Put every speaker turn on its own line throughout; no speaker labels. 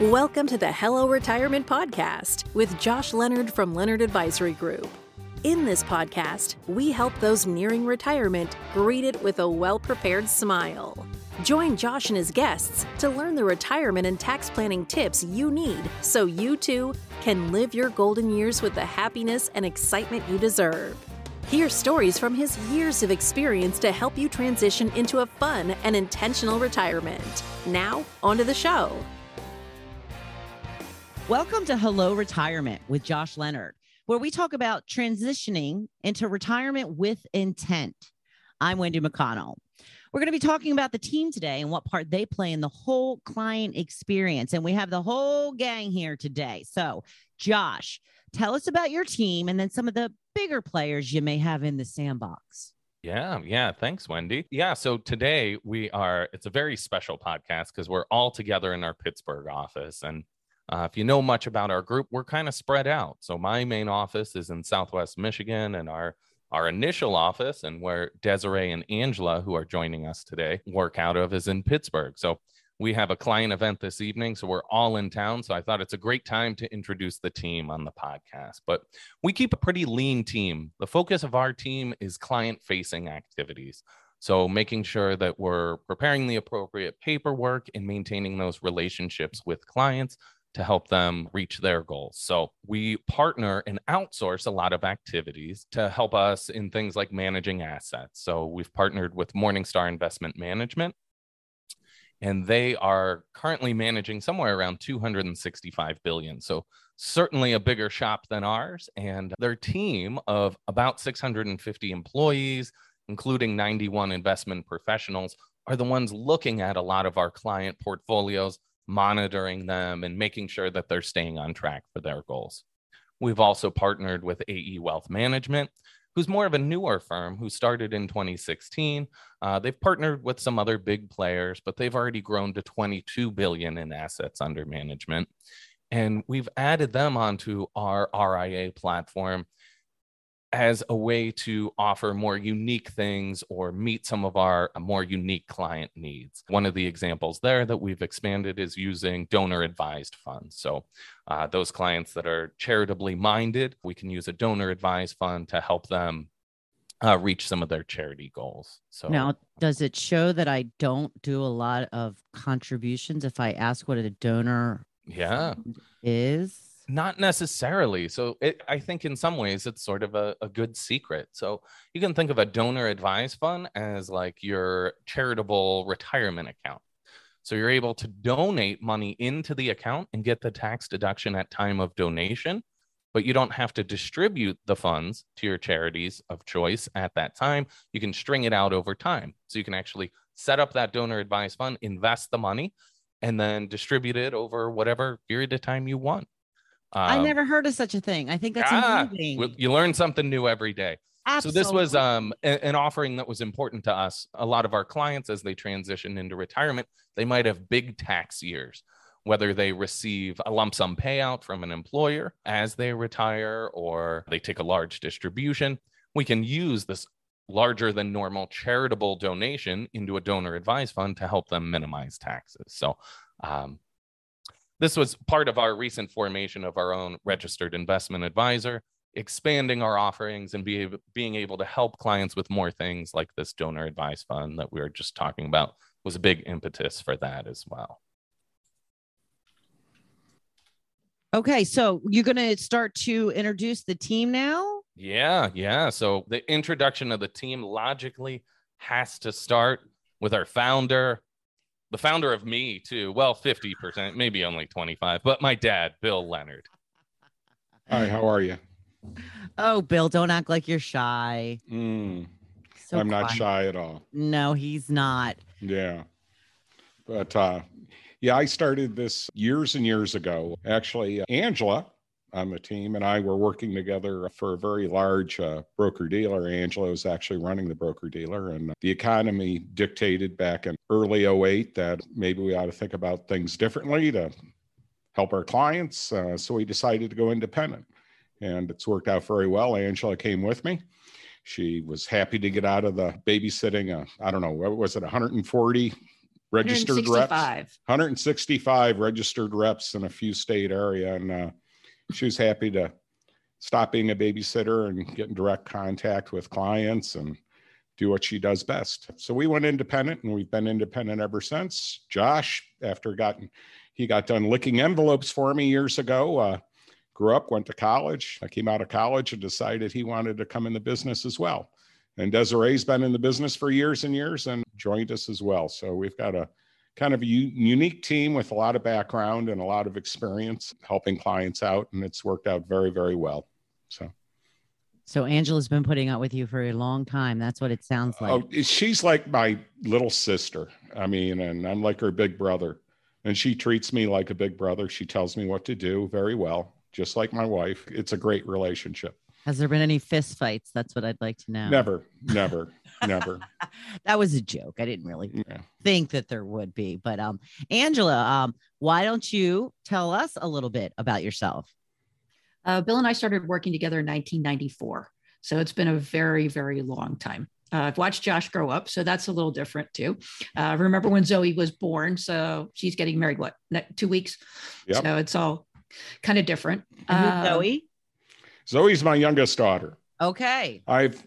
Welcome to the Hello Retirement Podcast with Josh Leonard from Leonard Advisory Group. In this podcast, we help those nearing retirement greet it with a well prepared smile. Join Josh and his guests to learn the retirement and tax planning tips you need so you too can live your golden years with the happiness and excitement you deserve. Hear stories from his years of experience to help you transition into a fun and intentional retirement. Now, on to the show.
Welcome to Hello Retirement with Josh Leonard, where we talk about transitioning into retirement with intent. I'm Wendy McConnell. We're going to be talking about the team today and what part they play in the whole client experience. And we have the whole gang here today. So, Josh, tell us about your team and then some of the bigger players you may have in the sandbox.
Yeah, yeah. Thanks, Wendy. Yeah. So today we are, it's a very special podcast because we're all together in our Pittsburgh office. And uh, if you know much about our group, we're kind of spread out. So my main office is in Southwest Michigan, and our our initial office and where Desiree and Angela, who are joining us today, work out of is in Pittsburgh. So we have a client event this evening, so we're all in town. So I thought it's a great time to introduce the team on the podcast. But we keep a pretty lean team. The focus of our team is client facing activities. So, making sure that we're preparing the appropriate paperwork and maintaining those relationships with clients to help them reach their goals. So we partner and outsource a lot of activities to help us in things like managing assets. So we've partnered with Morningstar Investment Management, and they are currently managing somewhere around 265 billion. So certainly a bigger shop than ours. And their team of about 650 employees, including 91 investment professionals, are the ones looking at a lot of our client portfolios monitoring them and making sure that they're staying on track for their goals. We've also partnered with AE Wealth Management, who's more of a newer firm who started in 2016. Uh, they've partnered with some other big players, but they've already grown to 22 billion in assets under management. And we've added them onto our RIA platform as a way to offer more unique things or meet some of our more unique client needs. One of the examples there that we've expanded is using donor advised funds. So, uh, those clients that are charitably minded, we can use a donor advised fund to help them uh, reach some of their charity goals. So,
now, does it show that I don't do a lot of contributions if I ask what a donor
yeah
is?
Not necessarily. So it, I think in some ways it's sort of a, a good secret. So you can think of a donor advised fund as like your charitable retirement account. So you're able to donate money into the account and get the tax deduction at time of donation, but you don't have to distribute the funds to your charities of choice at that time. You can string it out over time. So you can actually set up that donor advised fund, invest the money, and then distribute it over whatever period of time you want.
I um, never heard of such a thing. I think that's ah, amazing.
You learn something new every day.
Absolutely.
So this was um, an offering that was important to us. A lot of our clients, as they transition into retirement, they might have big tax years, whether they receive a lump sum payout from an employer as they retire or they take a large distribution. We can use this larger than normal charitable donation into a donor advised fund to help them minimize taxes. So um, this was part of our recent formation of our own registered investment advisor, expanding our offerings and be able, being able to help clients with more things like this donor advised fund that we were just talking about was a big impetus for that as well.
Okay, so you're going to start to introduce the team now?
Yeah, yeah. So the introduction of the team logically has to start with our founder, the founder of me too. Well, 50%, maybe only 25, but my dad, Bill Leonard.
Hi, how are you?
Oh, Bill, don't act like you're shy.
Mm, so I'm quiet. not shy at all.
No, he's not.
Yeah. But uh, yeah, I started this years and years ago. Actually, Angela on the team and I were working together for a very large uh, broker dealer. Angela was actually running the broker dealer, and the economy dictated back in early 08 that maybe we ought to think about things differently to help our clients. Uh, so we decided to go independent, and it's worked out very well. Angela came with me. She was happy to get out of the babysitting. Uh, I don't know what was it, 140 registered reps.
165.
165 registered reps in a few state area. And uh, she was happy to stop being a babysitter and get in direct contact with clients and do what she does best. So we went independent and we've been independent ever since. Josh, after gotten, he got done licking envelopes for me years ago. Uh, grew up, went to college. I came out of college and decided he wanted to come in the business as well. And Desiree's been in the business for years and years and joined us as well. So we've got a kind of a u- unique team with a lot of background and a lot of experience helping clients out. And it's worked out very, very well. So.
So Angela's been putting up with you for a long time. That's what it sounds oh, like.
Oh, she's like my little sister. I mean, and I'm like her big brother. And she treats me like a big brother. She tells me what to do very well, just like my wife. It's a great relationship.
Has there been any fist fights? That's what I'd like to know.
Never, never, never.
that was a joke. I didn't really
Yeah.
think that there would be. But um, Angela, um, why don't you tell us a little bit about yourself?
Uh, Bill and I started working together in 1994. So it's been a very, very long time. Uh, I've watched Josh grow up, so that's a little different too. Uh, remember when Zoe was born? So she's getting married, what, ne- two weeks?
Yep.
So it's all kind of different.
And who's
Um,
Zoe?
Zoe's my youngest daughter.
Okay.
I have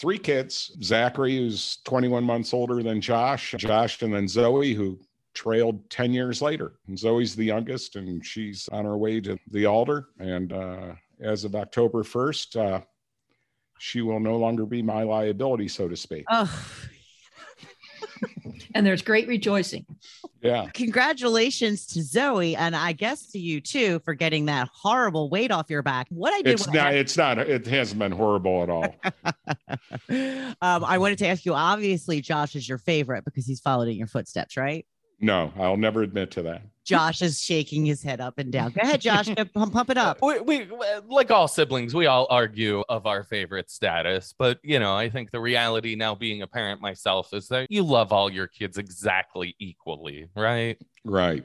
three kids Zachary, who's 21 months older than Josh, Josh, and then Zoe, who trailed 10 years later. And Zoe's the youngest, and she's on her way to the altar. And uh, as of October 1st, uh, she will no longer be my liability, so to speak.
Oh,
and there's great rejoicing.
Yeah.
congratulations to Zoe, and I guess to you too for getting that horrible weight off your back. What I did,
It's
when I
it's not, it hasn't been horrible at all.
um, I wanted to ask you. Obviously, Josh is your favorite because he's followed in your footsteps, right?
No, I'll never admit to that.
Josh is shaking his head up and down. Go ahead, Josh. pump, pump it up.
We, we like all siblings, we all argue of our favorite status, but you know, I think the reality now being a parent myself is that you love all your kids exactly equally, right?
Right.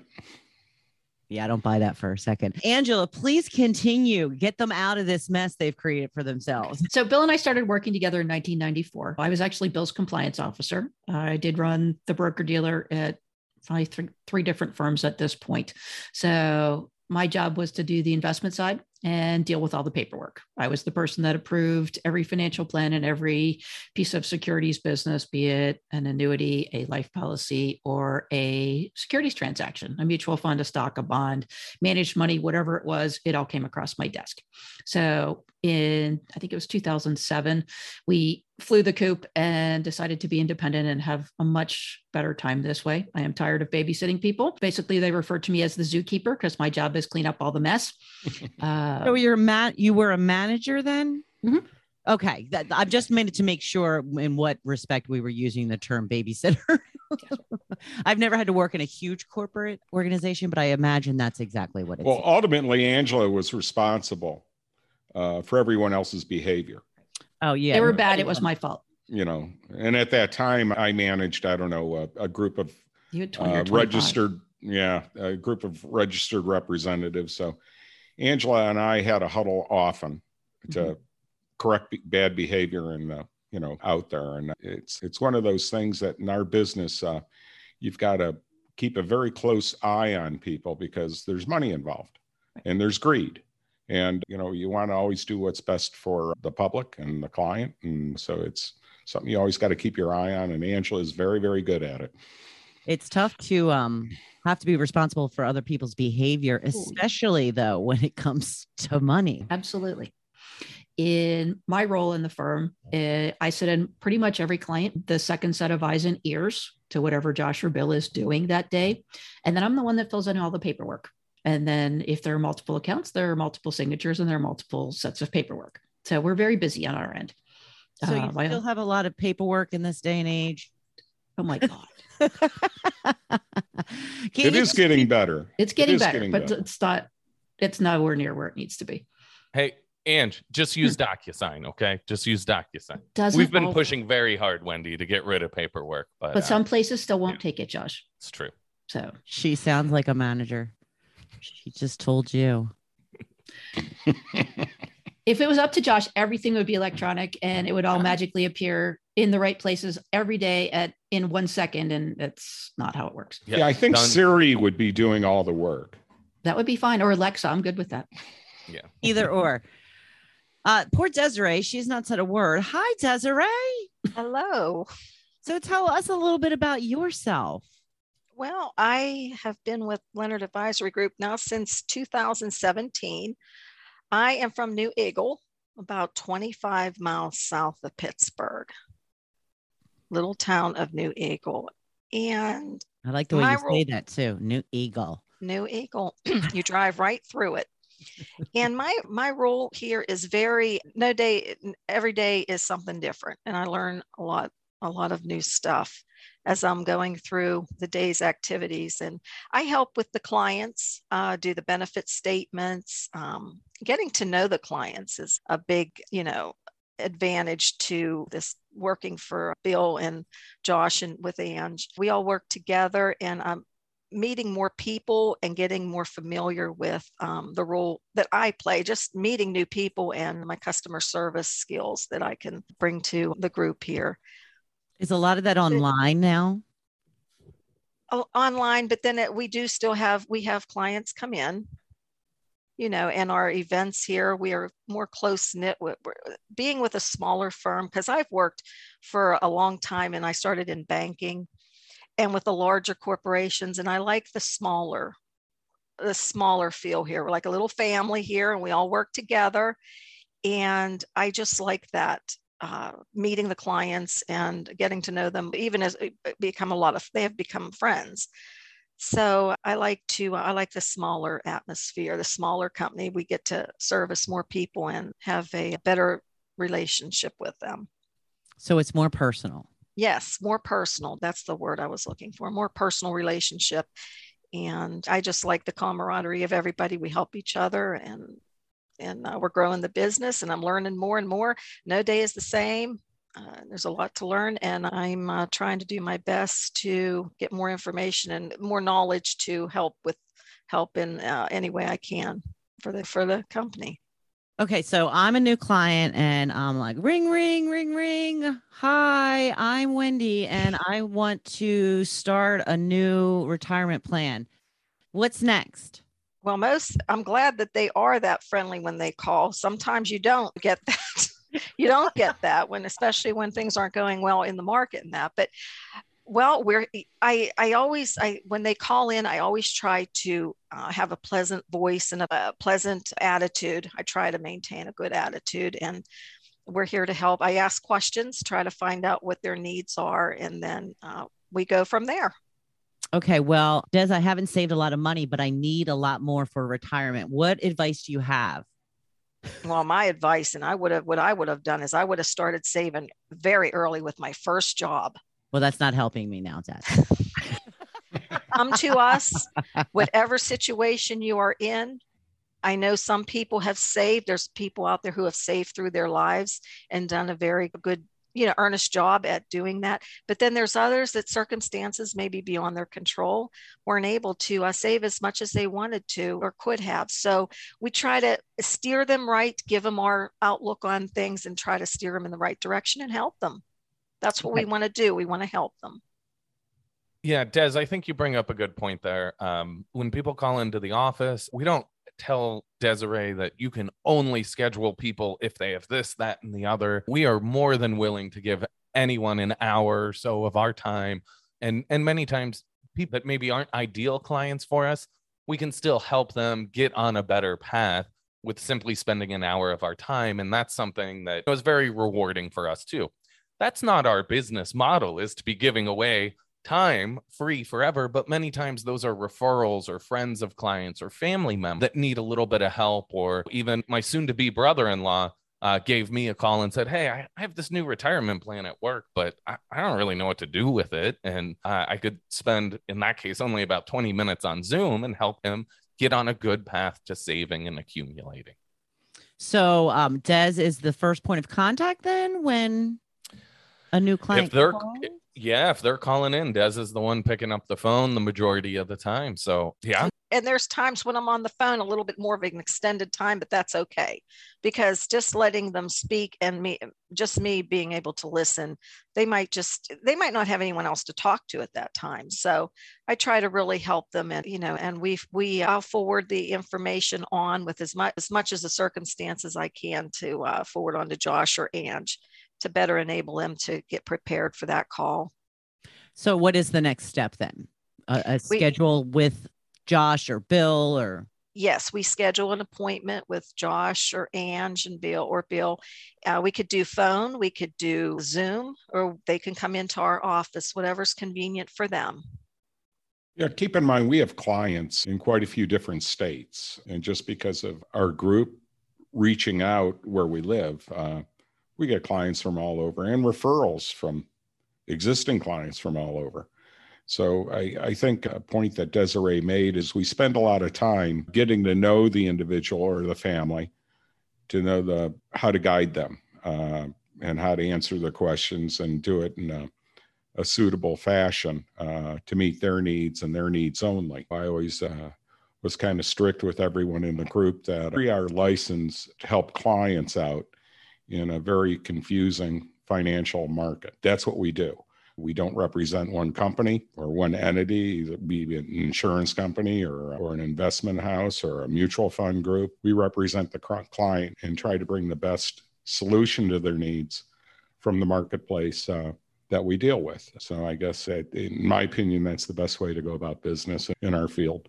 Yeah, I don't buy that for a second. Angela, please continue. Get them out of this mess they've created for themselves.
So Bill and I started working together in 1994. I was actually Bill's compliance officer. I did run the broker dealer at probably three, three different firms at this point. So my job was to do the investment side and deal with all the paperwork. I was the person that approved every financial plan and every piece of securities business, be it an annuity, a life policy, or a securities transaction, a mutual fund, a stock, a bond, managed money, whatever it was, it all came across my desk. So in, I think it was 2007, we flew the coop and decided to be independent and have a much better time this way. I am tired of babysitting people. Basically, they refer to me as the zookeeper because my job is clean up all the mess. Uh,
So you're a man. You were a manager then.
Mhm.
Okay, that, I've just made it to make sure in what respect we were using the term babysitter. I've never had to work in a huge corporate organization, but I imagine that's exactly what it's.
Well, ultimately, Angela was responsible uh, for everyone else's behavior.
oh yeah,
they were bad. It was my fault.
You know, and at that time, I managed, I don't know, a, a group of
You had 20
uh, registered, yeah, a group of registered representatives. So Angela and I had a huddle often to
Mm-hmm.
correct be- bad behavior and uh, you know out there, and it's it's one of those things that in our business, uh, you've got to keep a very close eye on people because there's money involved and there's greed. And you know you want to always do what's best for the public and the client, and so it's something you always got to keep your eye on. And Angela is very, very good at it.
it's tough to um have to be responsible for other people's behavior, especially though when it comes to money.
Absolutely. In my role in the firm, eh, I sit in pretty much every client, the second set of eyes and ears to whatever Josh or Bill is doing that day. And then I'm the one that fills in all the paperwork. And then if there are multiple accounts, there are multiple signatures and there are multiple sets of paperwork. So we're very busy on our end.
So you
Uh, my-
still have a lot of paperwork in this day and age.
oh my God.
Can't
It
you just
getting
keep-
better.
It's getting
is
better,
getting
but
better.
it's not, it's nowhere near where it needs to be.
Hey, and just use DocuSign, okay? Just use DocuSign.
Doesn't
We've been
all-
pushing very hard, Wendy, to get rid of paperwork, but,
but
uh,
some places still won't
yeah.
take it, Josh.
it's true.
So
She sounds like a manager. She just told you.
if it was up to Josh, everything would be electronic and it would all magically appear in the right places every day at in one second. And that's not how it works.
Yeah, I think
done.
Siri would be doing all the work.
That would be fine. Or Alexa, I'm good with that.
Yeah.
Either or. Uh, poor Desiree, she's not said a word. Hi, Desiree.
Hello.
So tell us a little bit about yourself.
Well, I have been with Leonard Advisory Group now since 2017. I am from New Eagle, about 25 miles south of Pittsburgh, little town of New Eagle. And
I like the way you say that too. New Eagle.
New Eagle, you drive right through it. And my my role here is very no day every day is something different and I learn a lot a lot of new stuff as I'm going through the day's activities. And I help with the clients uh, do the benefit statements. Um, getting to know the clients is a big you know advantage to this working for Bill and Josh and with Ange. We all work together and I'm meeting more people and getting more familiar with um, the role that I play, just meeting new people and my customer service skills that I can bring to the group here
Is a lot of that online now?
O- online. But then it, we do still have, we have clients come in, you know, and our events here, we are more close knit with being with a smaller firm because I've worked for a long time and I started in banking and with the larger corporations and I like the smaller the smaller feel here. We're like a little family here and we all work together. And I just like that uh, meeting the clients and getting to know them, even as it become a lot of, they have become friends. So I like to, I like the smaller atmosphere, the smaller company. We get to service more people and have a better relationship with them.
So it's more personal.
Yes, more personal. That's the word I was looking for. More personal relationship. And I just like the camaraderie of everybody. We help each other and and uh, we're growing the business and I'm learning more and more. No day is the same. Uh, there's a lot to learn and I'm uh, trying to do my best to get more information and more knowledge to help with help in uh, any way I can for the for the company.
Okay, so I'm a new client and I'm like, ring, ring, ring, ring. Hi, I'm Wendy and I want to start a new retirement plan. What's next?
Well, most I'm glad that they are that friendly when they call. Sometimes you don't get that. you don't get that when, especially when things aren't going well in the market and that. But well, we're I I always I when they call in, I always try to uh, have a pleasant voice and a, a pleasant attitude. I try to maintain a good attitude and we're here to help. I ask questions, try to find out what their needs are, and then uh, we go from there.
Okay, well, Des, I haven't saved a lot of money, but I need a lot more for retirement. What advice do you have?
well my advice and i would have what i would have done is i would have started saving very early with my first job
Well, that's not helping me now, Des.
come to us whatever situation you are in i know some people have saved there's people out there who have saved through their lives and done a very good you know earnest job at doing that. But then there's others that circumstances may be beyond their control weren't able to uh, save as much as they wanted to or could have. So we try to steer them right give them our outlook on things and try to steer them in the right direction and help them. That's what we want to do. We want to help them.
Yeah, Des, I think you bring up a good point there. Um, when people call into the office, we don't tell Desiree that you can only schedule people if they have this, that, and the other. We are more than willing to give anyone an hour or so of our time. And and many times people that maybe aren't ideal clients for us, we can still help them get on a better path with simply spending an hour of our time. And that's something that was very rewarding for us too. That's not our business model is to be giving away time free forever but many times those are referrals or friends of clients or family members that need a little bit of help or even my soon to be brother-in-law uh, gave me a call and said hey I, I have this new retirement plan at work but I, I don't really know what to do with it and uh, i could spend in that case only about 20 minutes on zoom and help him get on a good path to saving and accumulating
So, um, Des is the first point of contact then when a new client
they're-
calls?
Yeah, if they're calling in, Des is the one picking up the phone the majority of the time. So, yeah.
And there's times when I'm on the phone a little bit more of an extended time, but that's okay because just letting them speak and me, just me being able to listen, they might just, they might not have anyone else to talk to at that time. So I try to really help them and, you know, and we, we, I'll forward the information on with as much, as much as the circumstances I can to uh, forward on to Josh or Ange to better enable them to get prepared for that call.
So, what is the next step then? A, a we, schedule with Josh or Bill or?
Yes, we schedule an appointment with Josh or Ange and Bill or Bill. Uh, we could do phone, we could do Zoom, or they can come into our office, whatever's convenient for them.
Yeah, keep in mind we have clients in quite a few different states. And just because of our group reaching out where we live, uh, we get clients from all over and referrals from existing clients from all over. So I, I, think a point that Desiree made is we spend a lot of time getting to know the individual or the family, to know the how to guide them uh, and how to answer the questions and do it in a, a suitable fashion uh, to meet their needs and their needs only. I always uh, was kind of strict with everyone in the group that we are licensed to help clients out in a very confusing financial market. That's what we do. We don't represent one company or one entity, be an insurance company or, or an investment house or a mutual fund group. We represent the client and try to bring the best solution to their needs from the marketplace uh, that we deal with. So I guess, in my opinion, that's the best way to go about business in our field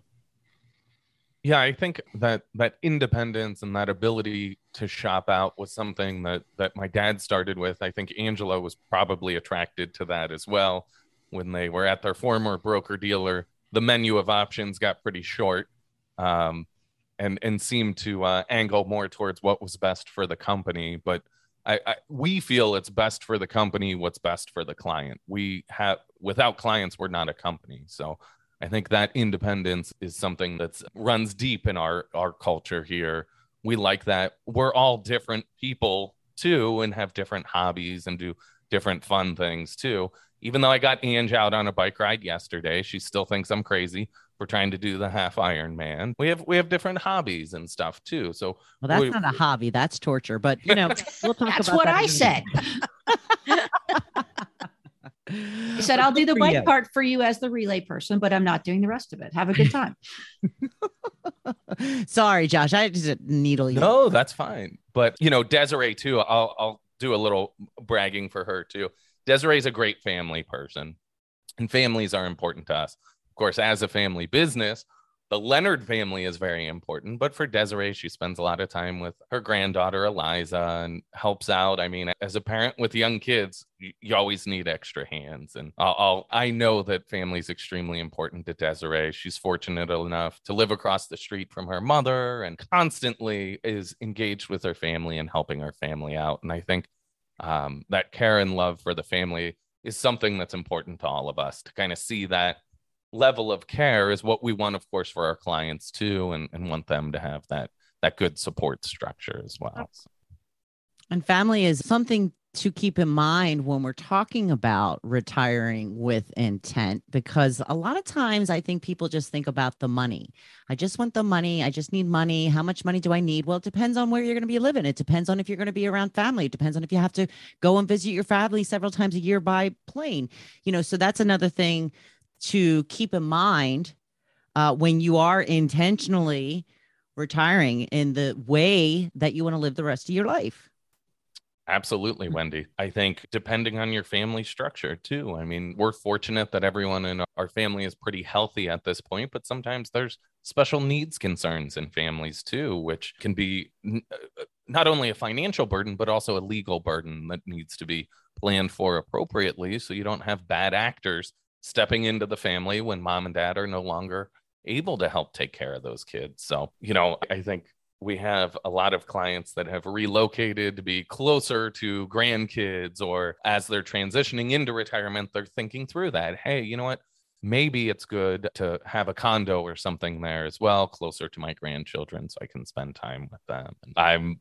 yeah i think that that independence and that ability to shop out was something that that my dad started with. I think angela was probably attracted to that as well. When they were at their former broker dealer the menu of options got pretty short um, and and seemed to uh, angle more towards what was best for the company. But I, I, we feel it's best for the company what's best for the client. We have without clients we're not a company. So I think that independence is something that runs deep in our our culture here. We like that. We're all different people too and have different hobbies and do different fun things too. Even though I got Ange out on a bike ride yesterday, she still thinks I'm crazy for trying to do the half Ironman. We have we have different hobbies and stuff too. So
well, that's we, not a hobby, that's torture. But you know, we'll talk
that's
about
what
that
I said. He said, I'll do the bike part for you as the relay person, but I'm not doing the rest of it. Have a good time.
Sorry, Josh. I just needle you.
No, that's fine. But you know, Desiree too. I'll I'll do a little bragging for her too. Desiree's a great family person, and families are important to us. Of course, as a family business, the Leonard family is very important, but for Desiree, she spends a lot of time with her granddaughter Eliza and helps out. I mean, as a parent with young kids, you, you always need extra hands, and I'll, I'll, i know that family is extremely important to Desiree. She's fortunate enough to live across the street from her mother and constantly is engaged with her family and helping her family out. And I think um, that care and love for the family is something that's important to all of us to kind of see that level of care is what we want of course for our clients too and, and want them to have that that good support structure as well
and family is something to keep in mind when we're talking about retiring with intent because a lot of times I think people just think about the money. I just want the money. I just need money. How much money do I need? Well, it depends on where you're going to be living. It depends on if you're going to be around family. It depends on if you have to go and visit your family several times a year by plane. You know, so that's another thing to keep in mind uh, when you are intentionally retiring in the way that you want to live the rest of your life.
Absolutely, Wendy. I think depending on your family structure too. I mean, we're fortunate that everyone in our family is pretty healthy at this point, but sometimes there's special needs concerns in families too, which can be uh, not only a financial burden, but also a legal burden that needs to be planned for appropriately so you don't have bad actors stepping into the family when mom and dad are no longer able to help take care of those kids. So, you know, I think we have a lot of clients that have relocated to be closer to grandkids, or as they're transitioning into retirement, they're thinking through that. Hey, you know what? Maybe it's good to have a condo or something there as well, closer to my grandchildren, so I can spend time with them. I'm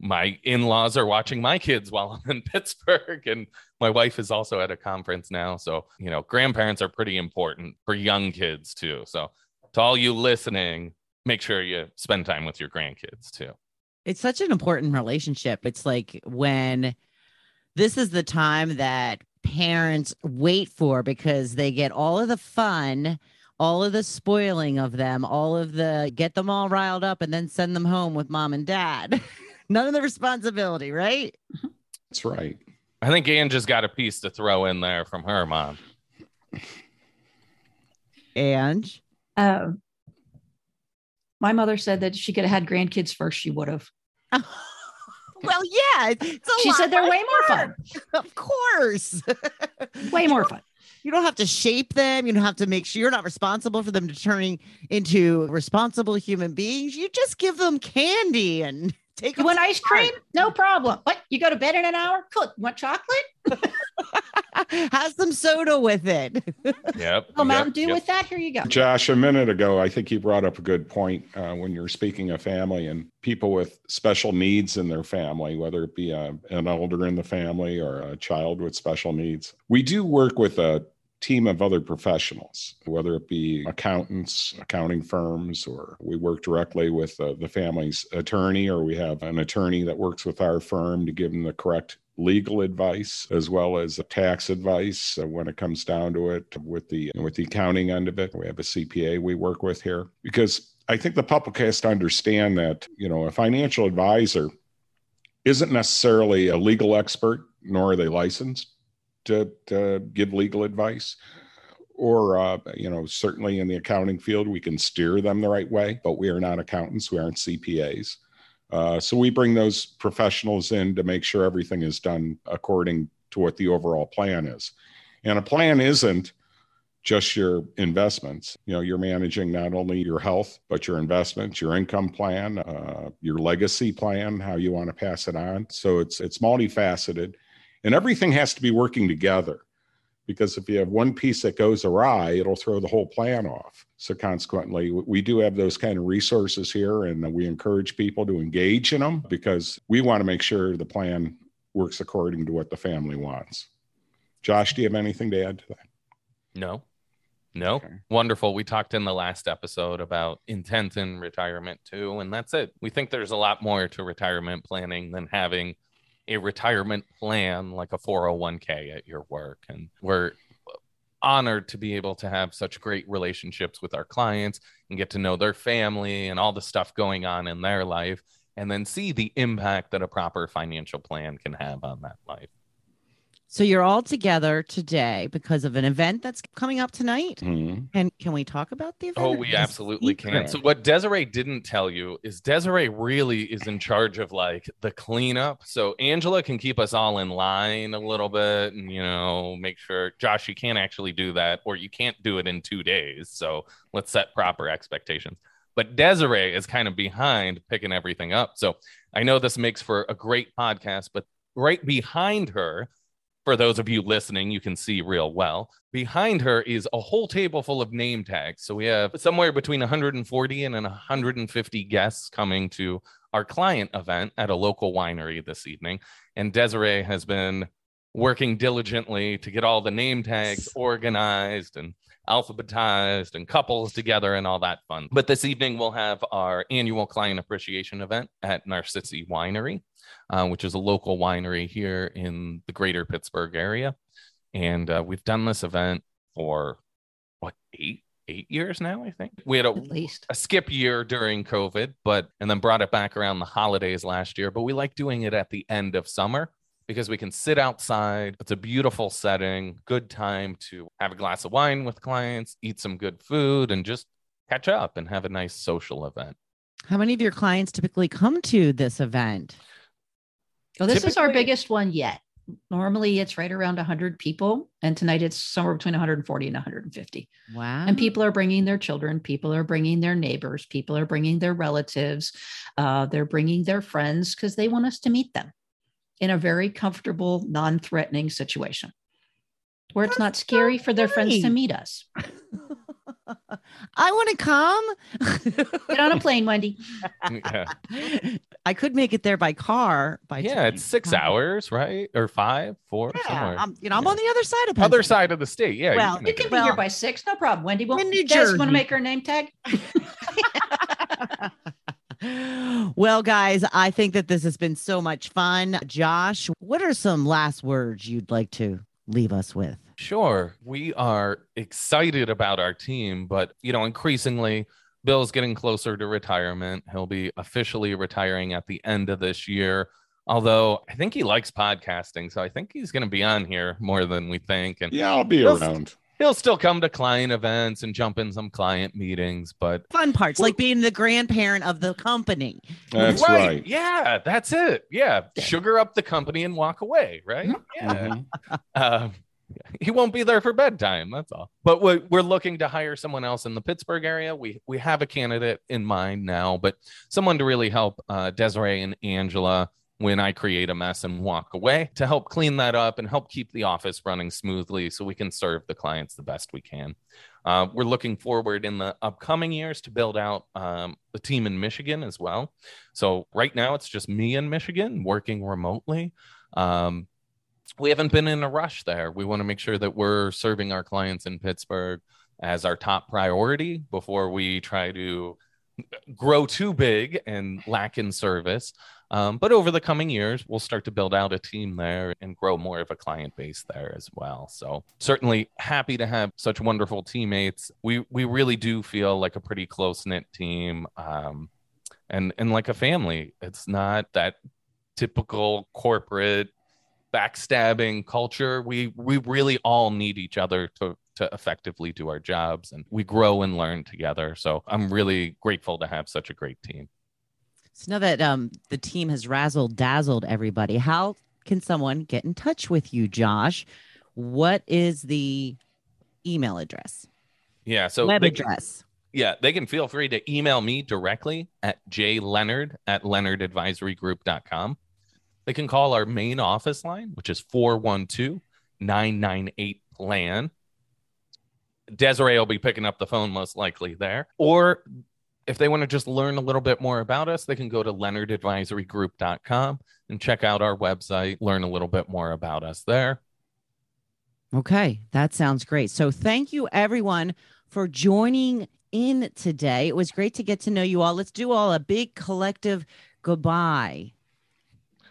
my in-laws are watching my kids while I'm in Pittsburgh and my wife is also at a conference now. So you know grandparents are pretty important for young kids too. So to all you listening make sure you spend time with your grandkids too.
It's such an important relationship. It's like when this is the time that parents wait for because they get all of the fun all of the spoiling of them all of the get them all riled up and then send them home with mom and dad none of the responsibility, right?
That's right.
I think Anne just got a piece to throw in there from her mom.
And
uh, my mother said that she could have had grandkids first, she would have.
well, yeah.
she said they're way more fun.
Of course.
way more fun.
You don't have to shape them. You don't have to make sure you're not responsible for them to turning into responsible human beings. You just give them candy and
Take you want ice cream? No problem. What? You go to bed in an hour? Cool. Want chocolate?
Have some soda with it.
Yep.
Oh, Mountain
yep,
Dew
yep.
with that. Here you go.
Josh, a minute ago, I think you brought up a good point uh, when you're speaking of family and people with special needs in their family, whether it be a, an elder in the family or a child with special needs. We do work with a team of other professionals, whether it be accountants, accounting firms, or we work directly with uh, the family's attorney, or we have an attorney that works with our firm to give them the correct legal advice as well as tax advice uh, when it comes down to it with the with the accounting end of it. We have a cpa we work with here. Because i think the public has to understand that you know a financial advisor isn't necessarily a legal expert nor are they licensed to, to give legal advice. Or uh, you know certainly in the accounting field we can steer them the right way but we are not accountants we aren't cpas uh, so we bring those professionals in to make sure everything is done according to what the overall plan is. And a plan isn't just your investments. You know you're managing not only your health but your investments your income plan uh, your legacy plan how you want to pass it on. So it's it's multifaceted and everything has to be working together because if you have one piece that goes awry, it'll throw the whole plan off. So, consequently, we do have those kind of resources here, and we encourage people to engage in them because we want to make sure the plan works according to what the family wants. Josh, do you have anything to add to that?
No. No. Okay. Wonderful. We talked in the last episode about intent in retirement too, and that's it. We think there's a lot more to retirement planning than having a retirement plan like a 401k at your work. And we're honored to be able to have such great relationships with our clients and get to know their family and all the stuff going on in their life and then see the impact that a proper financial plan can have on that life.
So you're all together today because of an event that's coming up tonight.
Mm-hmm.
And can we talk about the event?
Oh, we absolutely can. So what Desiree didn't tell you is Desiree really is in charge of like the cleanup. So Angela can keep us all in line a little bit and you know make sure Josh you can't actually do that or you can't do it in 2 days. So let's set proper expectations. But Desiree is kind of behind picking everything up. So I know this makes for a great podcast, but right behind her for those of you listening, you can see real well. Behind her is a whole table full of name tags. So we have somewhere between 140 and 150 guests coming to our client event at a local winery this evening. And Desiree has been working diligently to get all the name tags organized and alphabetized and couples together and all that fun. But this evening, we'll have our annual client appreciation event at Narcisi Winery, uh, which is a local winery here in the greater Pittsburgh area. And uh, we've done this event for what, eight? Eight years now, I think we had a,
At least.
a skip year during COVID, but and then brought it back around the holidays last year. But we like doing it at the end of summer because we can sit outside. It's a beautiful setting, good time to have a glass of wine with clients, eat some good food, and just catch up and have a nice social event.
How many of your clients typically come to this event?
Well, this is our biggest one yet. Normally, it's right around 100 people, and tonight it's somewhere between 140 and 150.
Wow.
And people are bringing their children, people are bringing their neighbors, people are bringing their relatives, uh, they're bringing their friends because they want us to meet them in a very comfortable, non threatening situation where it's not scary for their friends to meet us.
I want to come.
Get on a plane, Wendy.
Yeah.
I could make it there by car. By
yeah,
train.
it's six hours, right? Or five, four,
Yeah,
somewhere.
I'm, you know, I'm
Yeah.
on the other side of
Other side of the state. Yeah.
Well,
can
You can
it.
be here by six, no problem. Wendy, well,
In New
you guys want to make her name tag?
well, guys, I think that this has been so much fun. Josh, what are some last words you'd like to leave us with?
Sure. We are excited about our team, but you know, increasingly Bill's getting closer to retirement. He'll be officially retiring at the end of this year. Although I think he likes podcasting, so I think he's going to be on here more than we think. And
Yeah, I'll be
Yes.
around.
He'll still come to client events and jump in some client meetings, but
Fun parts, like being the grandparent of the company.
That's right.
Yeah, that's it. Yeah, sugar up the company and walk away. Right. Yeah.
Mhm.
Uh, he won't be there for bedtime. That's all. But we're, we're looking to hire someone else in the Pittsburgh area. We we have a candidate in mind now, but someone to really help uh, Desiree and Angela when I create a mess and walk away to help clean that up and help keep the office running smoothly so we can serve the clients the best we can. Uh, we're looking forward in the upcoming years to build out um, a team in Michigan as well. So right now it's just me in Michigan working remotely. Um, we haven't been in a rush there. We want to make sure that we're serving our clients in Pittsburgh as our top priority before we try to grow too big and lack in service. Um, but over the coming years, we'll start to build out a team there and grow more of a client base there as well. So certainly happy to have such wonderful teammates. We we really do feel like a pretty close knit team, um, and and like a family. It's not that typical corporate backstabbing culture. We we really all need each other to to effectively do our jobs and we grow and learn together. So I'm really grateful to have such a great team.
So now that um, the team has razzled dazzled everybody, how can someone get in touch with you, Josh? What is the email address?
Yeah. So
Web
they can-
address.
yeah, they can feel free to email me directly at jleonard at leonardadvisorygroup.com. They can call our main office line, which is 412 998 plan. Desiree will be picking up the phone most likely there. Or if they want to just learn a little bit more about us, they can go to leonardadvisorygroup.com and check out our website, learn a little bit more about us there.
Okay, that sounds great. So thank you everyone for joining in today. It was great to get to know you all. Let's do all a big collective goodbye.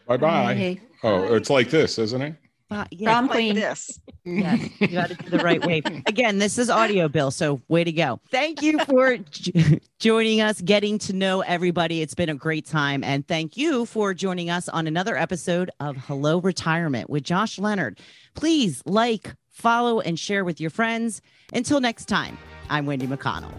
Bye bye.
Hey,
Oh, it's like this, isn't it?
Bye. Yeah,
prom
Like this.
yes, you got to do the right way. Again, this is audio, Bill. So way to go. Thank you for j- joining us, getting to know everybody. It's been a great time. And thank you for joining us on another episode of Hello Retirement with Josh Leonard. Please like, follow, and share with your friends. Until next time, I'm Wendy McConnell.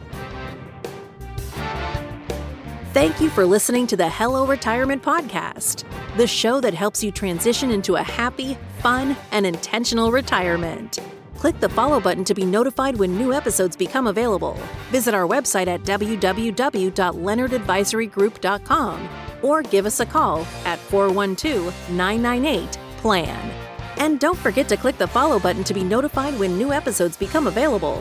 Thank you for listening to the Hello Retirement Podcast, the show that helps you transition into a happy, fun, and intentional retirement. Click the follow button to be notified when new episodes become available. Visit our website at www.leonardadvisorygroup.com or give us a call at 412 998 PLAN. And don't forget to click the follow button to be notified when new episodes become available.